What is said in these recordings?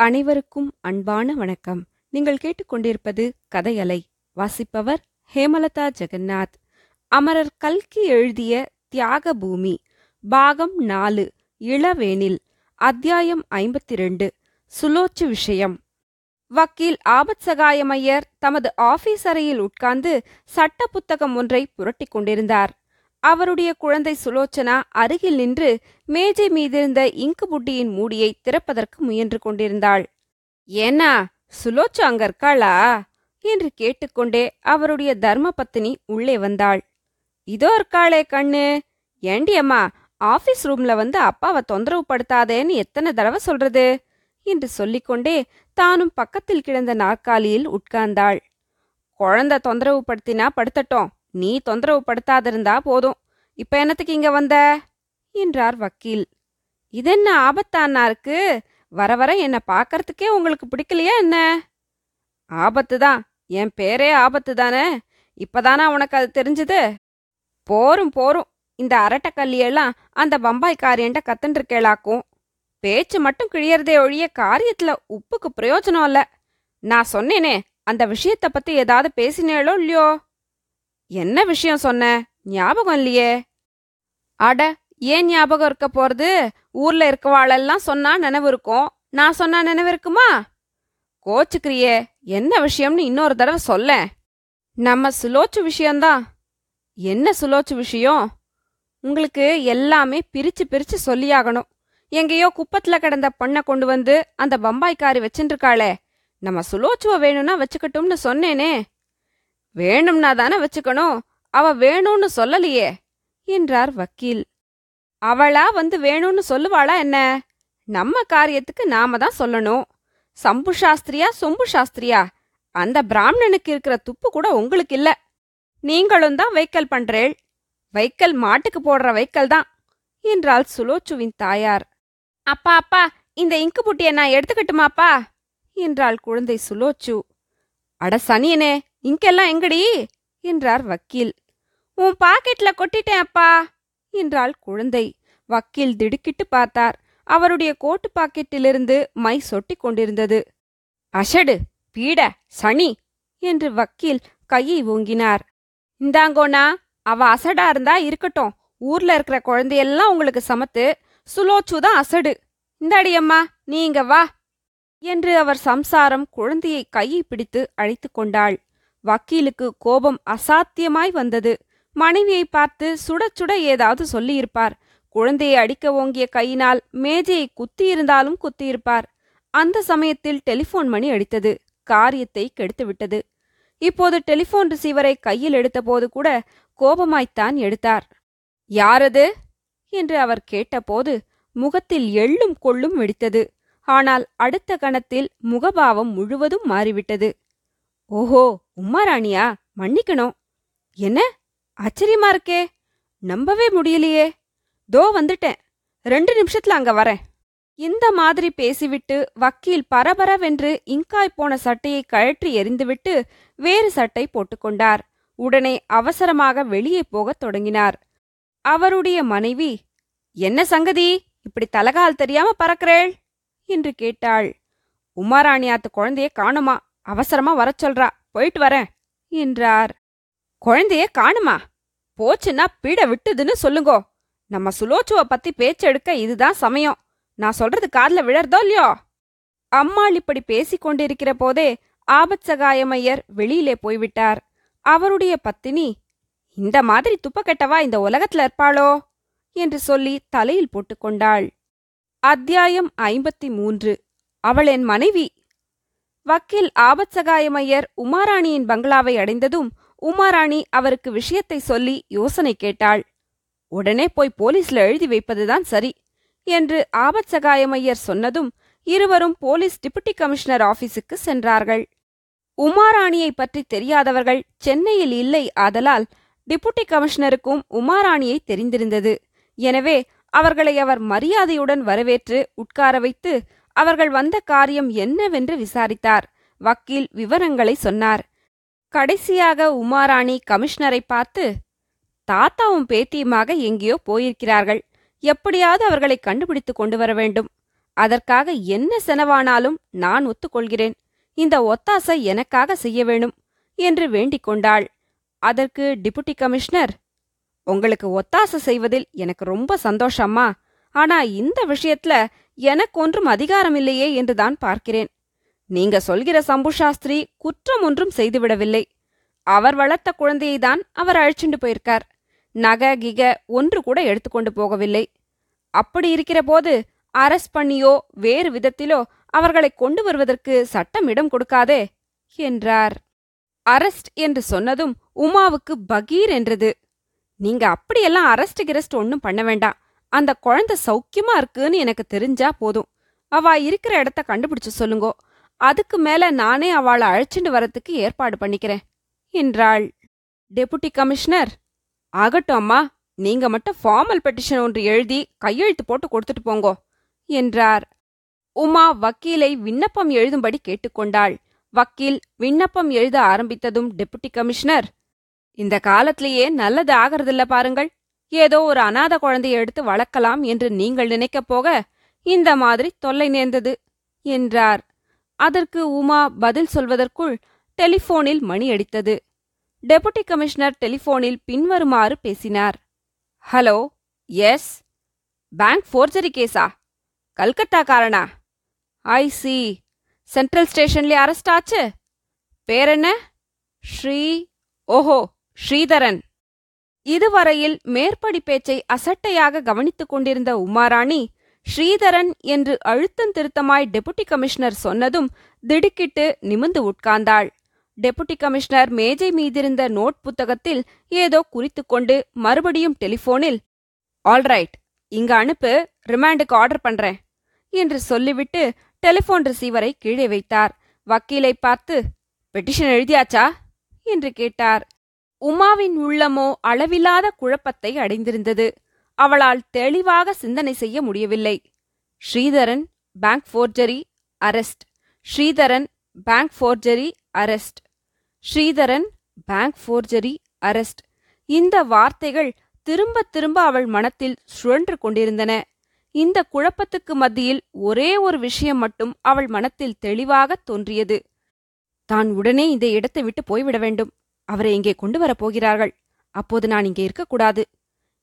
அனைவருக்கும் அன்பான வணக்கம். நீங்கள் கேட்டுக்கொண்டிருப்பது கதையலை வாசிப்பவர் ஹேமலதா ஜெகநாத். அமரர் கல்கி எழுதிய தியாக பூமி பாகம் நாலு இளவேனில் அத்தியாயம் ஐம்பத்தி ரெண்டு சுலோச்சு விஷயம். வக்கீல் ஆபத் சகாயமையர் தமது ஆபீஸ் அறையில் உட்கார்ந்து சட்ட புத்தகம் ஒன்றை புரட்டிக் கொண்டிருந்தார். அவருடைய குழந்தை சுலோச்சனா அருகில் நின்று மேஜை மீதிருந்த இங்கு புட்டியின் மூடியை திறப்பதற்கு முயன்று கொண்டிருந்தாள். ஏன்னா சுலோச்சு அங்க இருக்காளா? என்று கேட்டுக்கொண்டே அவருடைய தர்ம பத்தினி உள்ளே வந்தாள். இதோ இருக்காளே கண்ணு. ஏண்டியம்மா ஆஃபீஸ் ஆபீஸ் ரூம்ல வந்து அப்பாவை தொந்தரவு படுத்தாதேன்னு எத்தனை தடவை சொல்றது? என்று சொல்லிக்கொண்டே தானும் பக்கத்தில் கிடந்த நாற்காலியில் உட்கார்ந்தாள். குழந்தை தொந்தரவு படுத்தினா படுத்தட்டும். நீ தொந்தரவு படுத்தாதிருந்தா போதும். இப்ப என்னத்துக்கு இங்க வந்த? என்றார் வக்கீல். இதென்ன ஆபத்தானா இருக்கு வர வர என்ன பார்க்கறதுக்கே உங்களுக்கு பிடிக்கலையா என்ன? ஆபத்து தான் என் பேரே ஆபத்து தானே இப்பதானா உனக்கு அது தெரிஞ்சது? போரும் போரும். இந்த அரட்டக்கல்லியெல்லாம் அந்த பம்பாய் காரியன்ட்ட கத்துன்றிருக்கேளாக்கும். பேச்சு மட்டும் கிழியறதே ஒழிய காரியத்துல உப்புக்கு பிரயோஜனம் இல்ல. நான் சொன்னேனே அந்த விஷயத்த பத்தி ஏதாவது பேசினேளோ இல்லையோ? என்ன விஷயம் சொன்ன? ஞாபகம் இல்லையே. அட ஏன் ஞாபகம் இருக்க போறது? ஊர்ல இருக்கவாளெல்லாம் சொன்னா நினைவு இருக்கும். நான் சொன்னா நினைவு இருக்குமா? கோச்சுக்கிறியே என்ன விஷயம்னு இன்னொரு தடவை சொல்ல. நம்ம சுலோச்சு விஷயம்தான். என்ன சுலோச்சு விஷயம்? உங்களுக்கு எல்லாமே பிரிச்சு பிரிச்சு சொல்லியாகணும். எங்கேயோ குப்பத்துல கிடந்த பொண்ணை கொண்டு வந்து அந்த பம்பாய்க்காரி வச்சுருக்காளே நம்ம சுலோச்சுவ வேணும்னா வச்சுக்கட்டும்னு சொன்னேனே. வேணும்னா தானே வச்சுக்கணும். அவ வேணும்னு சொல்லலையே என்றார் வக்கீல். அவளா வந்து வேணும்னு சொல்லுவாளா என்ன? நம்ம காரியத்துக்கு நாம தான் சொல்லணும். சம்பு சாஸ்திரியா சொம்பு சாஸ்திரியா? அந்த பிராமணனுக்கு இருக்கிற துப்பு கூட உங்களுக்கு இல்ல. நீங்களும் தான் வைக்கல் பண்றேள். வைக்கல் மாட்டுக்கு போடுற வைக்கல் தான் என்றாள் சுலோச்சுவின் தாயார். அப்பா அப்பா இந்த இங்கு புட்டிய நான் எடுத்துக்கட்டுமாப்பா? என்றாள் குழந்தை சுலோச்சு. அட சனியனே இங்கெல்லாம் எங்கடி? என்றார் வக்கீல். உன் பாக்கெட்ல கொட்டிட்டேன் அப்பா என்றாள் குழந்தை. வக்கீல் திடுக்கிட்டு பார்த்தார். அவருடைய கோட்டு பாக்கெட்டிலிருந்து மை சொட்டிக் கொண்டிருந்தது. அஷடு பீட சனி என்று வக்கீல் கையை ஓங்கினார். இந்தாங்கோனா அவ அசடா இருந்தா இருக்கட்டும். ஊர்ல இருக்கிற குழந்தையெல்லாம் உங்களுக்கு சமத்து. சுலோச்சு தான் அசடு. இந்தாடி அம்மா நீங்க வா என்று அவர் சம்சாரம் குழந்தையை கையை பிடித்து அழைத்து கொண்டாள். வக்கீலுக்கு கோபம் அசாத்தியமாய் வந்தது. மனைவியை பார்த்து சுட சுட ஏதாவது சொல்லியிருப்பார். குழந்தையை அடிக்க ஓங்கிய கையினால் மேஜையை குத்தியிருந்தாலும் குத்தியிருப்பார். அந்த சமயத்தில் டெலிபோன் மணி அடித்தது. காரியத்தை கெடுத்துவிட்டது. இப்போது டெலிபோன் ரிசீவரை கையில் எடுத்தபோது கூட கோபமாய்த்தான் எடுத்தார். யாரது? என்று அவர் கேட்டபோது முகத்தில் எள்ளும் கொள்ளும் வெடித்தது. ஆனால் அடுத்த கணத்தில் முகபாவம் முழுவதும் மாறிவிட்டது. ஓஹோ உம்மாராணியா மன்னிக்கணும். என்ன? ஆச்சரியமா இருக்கே. நம்பவே முடியலையே. தோ வந்துட்டேன். ரெண்டு நிமிஷத்துல அங்க வரேன். இந்த மாதிரி பேசிவிட்டு வக்கீல் பரபரவென்று இங்காய் போன சட்டையை கழற்றி எறிந்துவிட்டு வேறு சட்டை போட்டுக்கொண்டார் உடனே அவசரமாக வெளியே போகத் தொடங்கினார். அவருடைய மனைவி என்ன சங்கதி இப்படி தலகால் தெரியாம பறக்கிறேள்? என்று கேட்டாள். உமாராணியாத்து குழந்தைய காணுமா? அவசரமா வரச் சொல்றா. போயிட்டு வரேன் என்றார். குழந்தைய காணுமா? போச்சுன்னா பீட விட்டுதுன்னு சொல்லுங்கோ. நம்ம சுலோச்சுவ பத்தி பேச்செடுக்க இதுதான் சமயம். நான் சொல்றது காதுல விழறதோ இல்லையோ? அம்மாள் இப்படி பேசிக் கொண்டிருக்கிற போதே ஆபத் சகாயமையர் வெளியிலே போய்விட்டார். அவருடைய பத்தினி இந்த மாதிரி துப்பக்கெட்டவா இந்த உலகத்துல இருப்பாளோ? என்று சொல்லி தலையில் போட்டுக்கொண்டாள் அத்தியாயம் ஐம்பத்தி மூன்று. அவள் என் மனைவி வக்கீல் ஆபத் சகாயமையர் உமாராணியின் பங்களாவை அடைந்ததும் உமாராணி அவருக்கு விஷயத்தை சொல்லி யோசனை கேட்டாள். உடனே போய் போலீஸ்ல எழுதி வைப்பதுதான் சரி என்று ஆபத் சகாயமையர் சொன்னதும் இருவரும் போலீஸ் டிப்டி கமிஷனர் ஆபீஸுக்கு சென்றார்கள். உமாராணியை பற்றி தெரியாதவர்கள் சென்னையில் இல்லை ஆதலால் டிப்டி கமிஷனருக்கும் உமாராணியை தெரிந்திருந்தது. எனவே அவர்களை அவர் மரியாதையுடன் வரவேற்று உட்கார வைத்து அவர்கள் வந்த காரியம் என்னவென்று விசாரித்தார். வக்கீல் விவரங்களை சொன்னார். கடைசியாக உமாராணி கமிஷனரை பார்த்து தாத்தாவும் பேத்தியுமாக எங்கேயோ போயிருக்கிறார்கள். எப்படியாவது அவர்களை கண்டுபிடித்து கொண்டு வர வேண்டும். அதற்காக என்ன செலவானாலும் நான் ஒத்துக்கொள்கிறேன். இந்த ஒத்தாசை எனக்காக செய்ய வேணும் என்று வேண்டிக் கொண்டாள். அதற்கு டிபுட்டி கமிஷனர் உங்களுக்கு ஒத்தாசை செய்வதில் எனக்கு ரொம்ப சந்தோஷம்மா ஆனா இந்த விஷயத்துல எனக்கு ஒன்றும் அதிகாரம் இல்லையே என்றுதான் பார்க்கிறேன். நீங்க சொல்கிற சம்பு சாஸ்திரி குற்றம் ஒன்றும் செய்துவிடவில்லை. அவர் வளர்த்த குழந்தையை தான் அவர் அழைச்சிண்டு போயிருக்கார். நகை கிக ஒன்று கூட எடுத்துக்கொண்டு போகவில்லை. அப்படி இருக்கிற போது அரஸ்ட் பண்ணியோ வேறு விதத்திலோ அவர்களை கொண்டு வருவதற்கு சட்டம் இடம் கொடுக்காதே என்றார். அரஸ்ட் என்று சொன்னதும் உமாவுக்கு பகீர் என்றது. நீங்க அப்படியெல்லாம் அரஸ்ட் கிரஸ்ட் ஒன்னும் பண்ண வேண்டாம். அந்த குழந்தை சௌக்கியமா இருக்குன்னு எனக்கு தெரிஞ்சா போதும். அவ இருக்கிற இடத்த கண்டுபிடிச்சு சொல்லுங்கோ. அதுக்கு மேல நானே அவளை அழைச்சிட்டு வரத்துக்கு ஏற்பாடு பண்ணிக்கிறேன் என்றாள். டெபுட்டி கமிஷனர் ஆகட்டும் அம்மா நீங்க மட்டும் ஃபார்மல் பெட்டிஷன் ஒன்று எழுதி கையெழுத்து போட்டு கொடுத்துட்டு போங்கோ என்றார். உமா வக்கீலை விண்ணப்பம் எழுதும்படி கேட்டுக்கொண்டாள். வக்கீல் விண்ணப்பம் எழுத ஆரம்பித்ததும் டெபுட்டி கமிஷனர் இந்த காலத்திலேயே நல்லது ஆகறதில்ல பாருங்கள் ஏதோ ஒரு அனாத குழந்தையை எடுத்து வளர்க்கலாம் என்று நீங்கள் நினைக்கப் போக இந்த மாதிரி தொல்லை நேர்ந்தது என்றார். அதற்கு உமா பதில் சொல்வதற்குள் டெலிஃபோனில் மணி அடித்தது. டெபுட்டி கமிஷனர் டெலிஃபோனில் பின்வருமாறு பேசினார். Hello yes? பேங்க் ஃபோர்ஜரி கேஸா? கல்கத்தாக்காரனா? I see. சென்ட்ரல் ஸ்டேஷன்ல அரெஸ்ட் ஆச்சு? பேர் என்ன? ஸ்ரீ ஓஹோ ஸ்ரீதரன். இதுவரையில் மேற்படி பேச்சை அசட்டையாக கவனித்துக் கொண்டிருந்த உமாராணி ஸ்ரீதரன் என்று அழுத்தம் திருத்தமாய் டெபுட்டி கமிஷனர் சொன்னதும் திடுக்கிட்டு நிமிந்து உட்கார்ந்தாள். டெபுட்டி கமிஷனர் மேஜை மீதிருந்த நோட் புத்தகத்தில் ஏதோ குறித்துக்கொண்டு மறுபடியும் டெலிஃபோனில் ஆல்ரைட் இங்க அனுப்பு ரிமாண்டுக்கு ஆர்டர் பண்றேன் என்று சொல்லிவிட்டு டெலிஃபோன் ரிசீவரை கீழே வைத்தார். வக்கீலை பார்த்து பெட்டிஷன் எழுதியாச்சா? என்று கேட்டார். உமாவின் உள்ளமோ அளவில்லாத குழப்பத்தை அடைந்திருந்தது. அவளால் தெளிவாக சிந்தனை செய்ய முடியவில்லை. Sridharan bank forgery arrest Sridharan bank forgery arrest Sridharan bank forgery arrest இந்த வார்த்தைகள் திரும்ப திரும்ப அவள் மனத்தில் சுழன்று கொண்டிருந்தன. இந்த குழப்பத்துக்கு மத்தியில் ஒரே ஒரு விஷயம் மட்டும் அவள் மனத்தில் தெளிவாக தோன்றியது. தான் உடனே இந்த இடத்தை விட்டு போய்விட வேண்டும். அவரை இங்கே கொண்டு வரப் போகிறார்கள் அப்போது நான் இங்கே இருக்கக்கூடாது.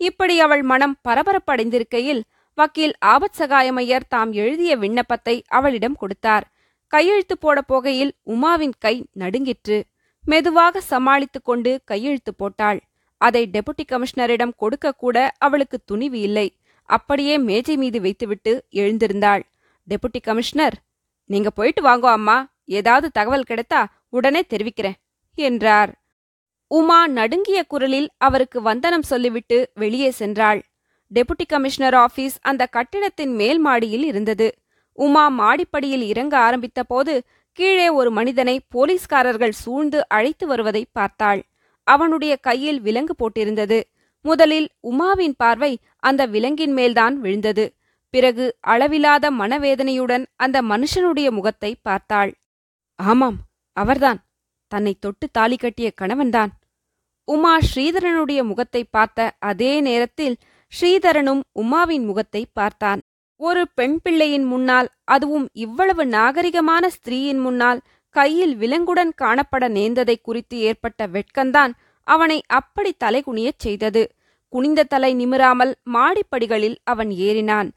இப்படி அவள் மனம் பரபரப்படைந்திருக்கையில் வக்கீல் ஆபத் சகாயமையர் தாம் எழுதிய விண்ணப்பத்தை அவளிடம் கொடுத்தார். கையெழுத்து போடப் போகையில் உமாவின் கை நடுங்கிற்று. மெதுவாக சமாளித்துக் கொண்டு கையெழுத்து போட்டாள். அதை டெபுட்டி கமிஷனரிடம் கொடுக்க கூட அவளுக்கு துணிவு இல்லை. அப்படியே மேஜை மீது வைத்துவிட்டு எழுந்திருந்தாள். டெபுட்டி கமிஷனர் நீங்க போயிட்டு வாங்கோ அம்மா. ஏதாவது தகவல் கிடைத்தா உடனே தெரிவிக்கிறேன் என்றார். உமா நடுங்கிய குரலில் அவருக்கு வந்தனம் சொல்லிவிட்டு வெளியே சென்றாள். டெபுட்டி கமிஷனர் ஆபீஸ் அந்த கட்டிடத்தின் மேல் மாடியில் இருந்தது. உமா மாடிப்படியில் இறங்க ஆரம்பித்த போது கீழே ஒரு மனிதனை போலீஸ்காரர்கள் சூழ்ந்து அழைத்து வருவதை பார்த்தாள். அவனுடைய கையில் விலங்கு போட்டிருந்தது. முதலில் உமாவின் பார்வை அந்த விலங்கின் மேல்தான் விழுந்தது. பிறகு அளவிலாத மனவேதனையுடன் அந்த மனுஷனுடைய முகத்தை பார்த்தாள். ஆமாம் அவர்தான். தன்னை தொட்டு தாலி கட்டிய கணவன்தான். உமா ஸ்ரீதரனுடைய முகத்தை பார்த்த அதே நேரத்தில் ஸ்ரீதரனும் உமாவின் முகத்தை பார்த்தான். ஒரு பெண் பிள்ளையின் முன்னால் அதுவும் இவ்வளவு நாகரிகமான ஸ்திரீயின் முன்னால் கையில் விலங்குடன் காணப்பட நேர்ந்ததை குறித்து ஏற்பட்ட வெட்கந்தான் அவனை அப்படி தலைகுனியச் செய்தது. குனிந்த தலை நிமிராமல் மாடிப்படிகளில் அவன் ஏறினான்.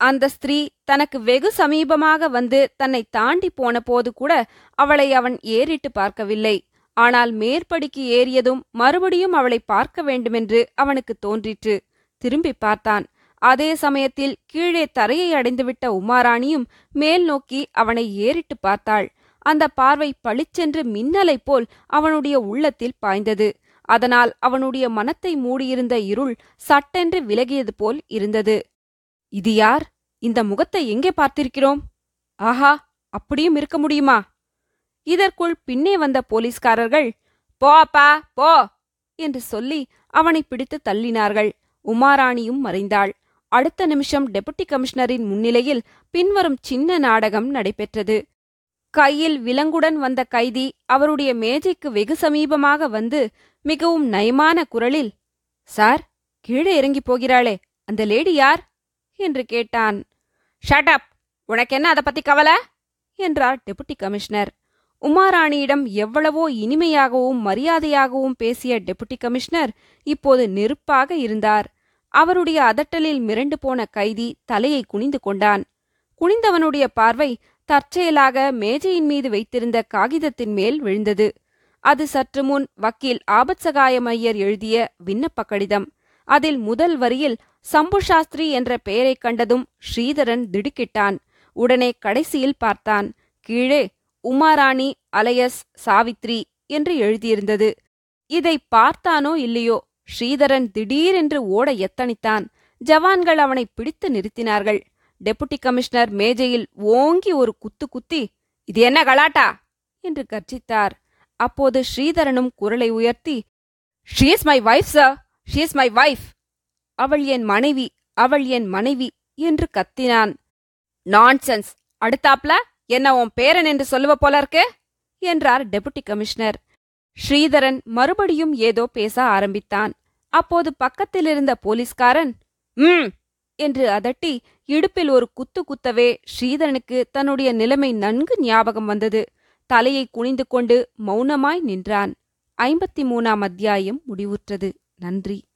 அந்த ஸ்திரீ தனக்கு வெகு சமீபமாக வந்து தன்னை தாண்டி போன போது கூட அவளை அவன் ஏறிட்டு பார்க்கவில்லை. ஆனால் மேற்படிக்கு ஏறியதும் மறுபடியும் அவளை பார்க்க வேண்டுமென்று அவனுக்கு தோன்றிற்று. திரும்பி பார்த்தான். அதே சமயத்தில் கீழே தரையை அடைந்துவிட்ட உமாராணியும் மேல் நோக்கி அவனை ஏறிட்டு பார்த்தாள். அந்த பார்வை பளிச்சென்று மின்னலைப் போல் அவனுடைய உள்ளத்தில் பாய்ந்தது. அதனால் அவனுடைய மனத்தை மூடியிருந்த இருள் சட்டென்று விலகியது போல் இருந்தது. இது யார்? இந்த முகத்தை எங்கே பார்த்திருக்கிறோம்? ஆஹா அப்படியும் இருக்க முடியுமா? இதற்குள் பின்னே வந்த போலீஸ்காரர்கள் போ அப்பா போ! என்று சொல்லி அவனை பிடித்து தள்ளினார்கள். உமாராணியும் மறைந்தாள். அடுத்த நிமிஷம் டெபுட்டி கமிஷனரின் முன்னிலையில் பின்வரும் சின்ன நாடகம் நடைபெற்றது. கையில் விலங்குடன் வந்த கைதி அவருடைய மேஜைக்கு வெகு சமீபமாக வந்து மிகவும் நயமான குரலில் சார் கீழே இறங்கி போகிறாளே அந்த லேடி யார்? என்று கேட்டான். ஷட் அப் உனக்கு என்ன அதை பத்தி கவலை? என்றார் டெபுட்டி கமிஷனர். உமாராணியிடம் எவ்வளவோ இனிமையாகவும் மரியாதையாகவும் பேசிய டெபுட்டி கமிஷனர் இப்போது நெருப்பாக இருந்தார். அவருடைய அதட்டலில் மிரண்டு போன கைதி தலையை குனிந்து கொண்டான். குனிந்தவனுடைய பார்வை தற்செயலாக மேஜையின் மீது வைத்திருந்த காகிதத்தின் மேல் விழுந்தது. அது சற்று முன் வக்கீல் ஆபத்சகாயமையர் எழுதிய விண்ணப்ப கடிதம் அதில் முதல் வரியில் சம்பு சாஸ்திரி என்ற பெயரைக் கண்டதும் ஸ்ரீதரன் திடுக்கிட்டான். உடனே கடைசியில் பார்த்தான். கீழே உமாராணி அலையஸ் சாவித்ரி என்று எழுதியிருந்தது. இதை பார்த்தானோ இல்லையோ? ஸ்ரீதரன் திடீரென்று ஓட எத்தனித்தான் ஜவான்கள் அவனை பிடித்து நிறுத்தினார்கள். டெபுட்டி கமிஷனர் மேஜையில் ஓங்கி ஒரு குத்து குத்தி இது என்ன கலாட்டா? என்று கர்ஜித்தார். அப்போது ஸ்ரீதரனும் குரலை உயர்த்தி she is my wife sir she is my wife அவள் என் மனைவி அவள் என் மனைவி என்று கத்தினான். நான்சென்ஸ் அடுத்தாப்ல? என்ன உன் பேரன் என்று சொல்லுவ போல இருக்கு? என்றார் டெபுட்டி கமிஷனர். ஸ்ரீதரன் மறுபடியும் ஏதோ பேச ஆரம்பித்தான். அப்போது பக்கத்தில் இருந்த போலீஸ்காரன் ம் என்று அதட்டி இடுப்பில் ஒரு குத்து குத்தவே ஸ்ரீதரனுக்கு தன்னுடைய நிலைமை நன்கு ஞாபகம் வந்தது. தலையை குனிந்து கொண்டு மௌனமாய் நின்றான். ஐம்பத்தி மூணாம் அத்தியாயம் முடிவுற்றது. நன்றி.